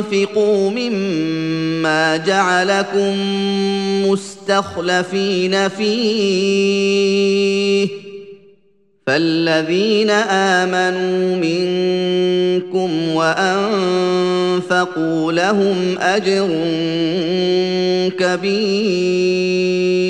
وانفقوا مما جعلكم مستخلفين فيه فالذين امنوا منكم وانفقوا لهم اجر كبير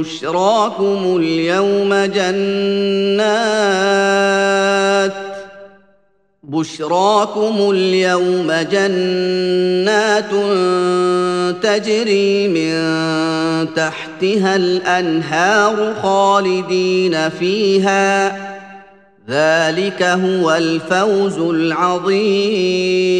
بشراكم اليوم جنات بشراكم اليوم جنات تجري من تحتها الأنهار خالدين فيها ذلك هو الفوز العظيم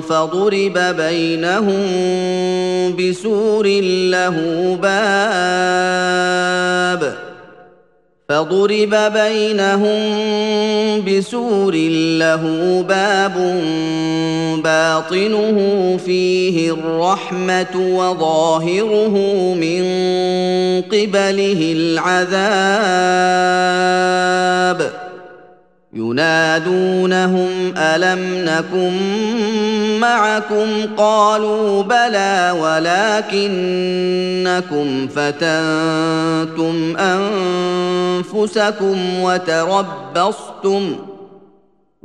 فضرب بينهم بسور له باب فضرب بينهم بسور له باب باطنه فيه الرحمة وظاهره من قبله العذاب ينادونهم ألم نكن معكم؟ قالوا بلى ولكنكم فتنتم أنفسكم وتربصتم.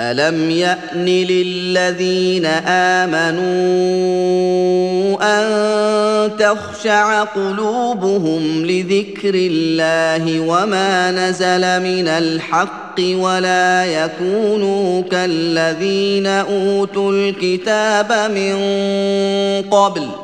الم يان للذين امنوا ان تخشع قلوبهم لذكر الله وما نزل من الحق ولا يكونوا كالذين اوتوا الكتاب من قبل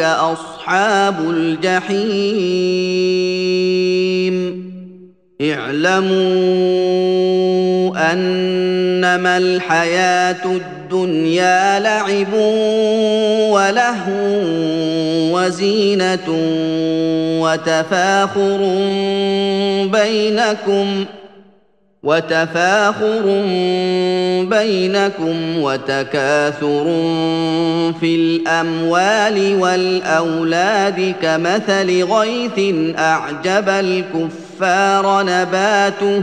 أصحاب الجحيم. اعلموا أنما الحياة الدنيا لعب ولهو وزينة وتفاخر بينكم. وتفاخر بينكم وتكاثر في الأموال والأولاد كمثل غيث أعجب الكفار نباته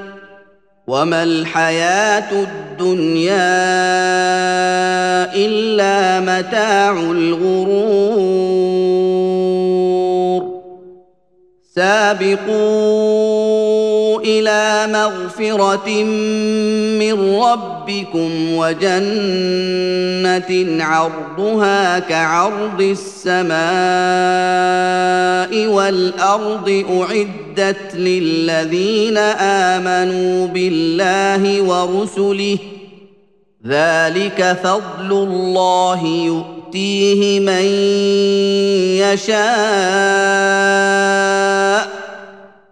وما الحياة الدنيا الا متاع الغرور سابقوا إلى مغفرة من ربكم وجنة عرضها كعرض السماء والأرض اعد أعدت للذين آمنوا بالله ورسله ذلك فضل الله يؤتيه من يشاء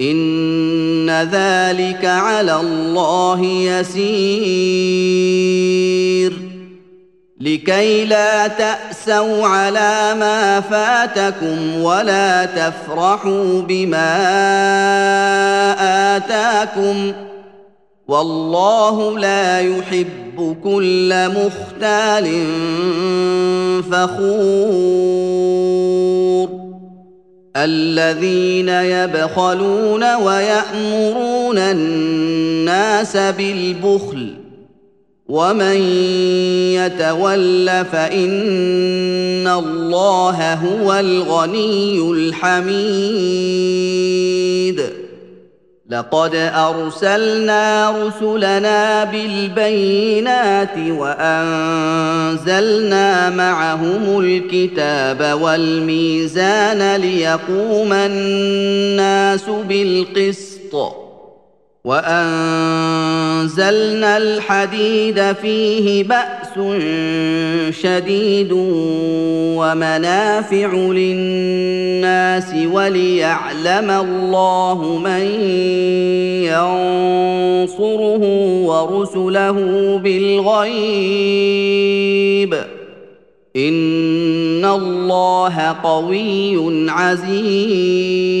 ان ذلك على الله يسير لكي لا تاسوا على ما فاتكم ولا تفرحوا بما اتاكم والله لا يحب كل مختال فخور الذين يبخلون ويأمرون الناس بالبخل ومن يتول فإن الله هو الغني الحميد. لقد أرسلنا رسلنا بالبينات وأنزلنا معهم الكتاب والميزان ليقوم الناس بالقسط وأنزلنا الحديد فيه بأس شديد ومنافع للناس وليعلم الله من ينصره ورسله بالغيب ان الله قوي عزيز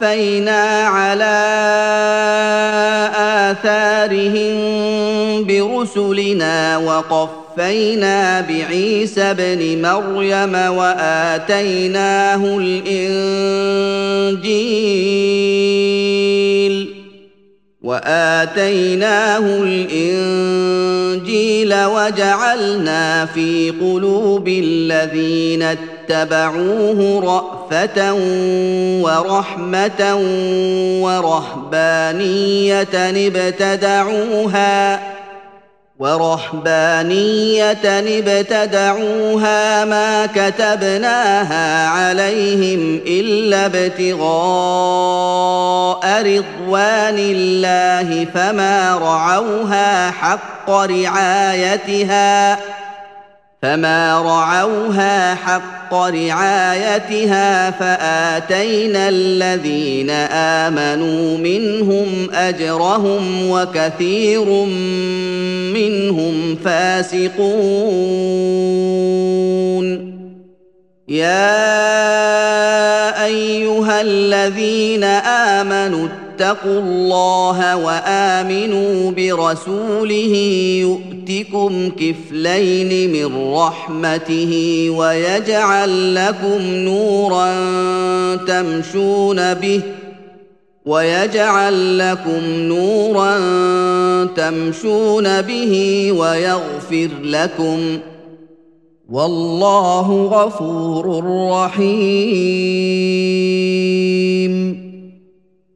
قفينا على آثارهم برسلنا وقفينا بعيسى ابن مريم وآتيناه الإنجيل واتيناه الانجيل وجعلنا في قلوب الذين اتبعوه رأفة ورحمة ورهبانية ابتدعوها ورهبانية ابتدعوها ما كتبناها عليهم إلا ابتغاء رضوان الله فما رعوها حق رعايتها فما رعوها حق رعايتها فاتينا الذين امنوا منهم اجرهم وكثير منهم فاسقون يا ايها الذين امنوا اتقوا الله وآمنوا برسوله يؤتكم كفلين من رحمته ويجعل لكم نورا تمشون به ويجعل لكم نورا تمشون به ويغفر لكم والله غفور رحيم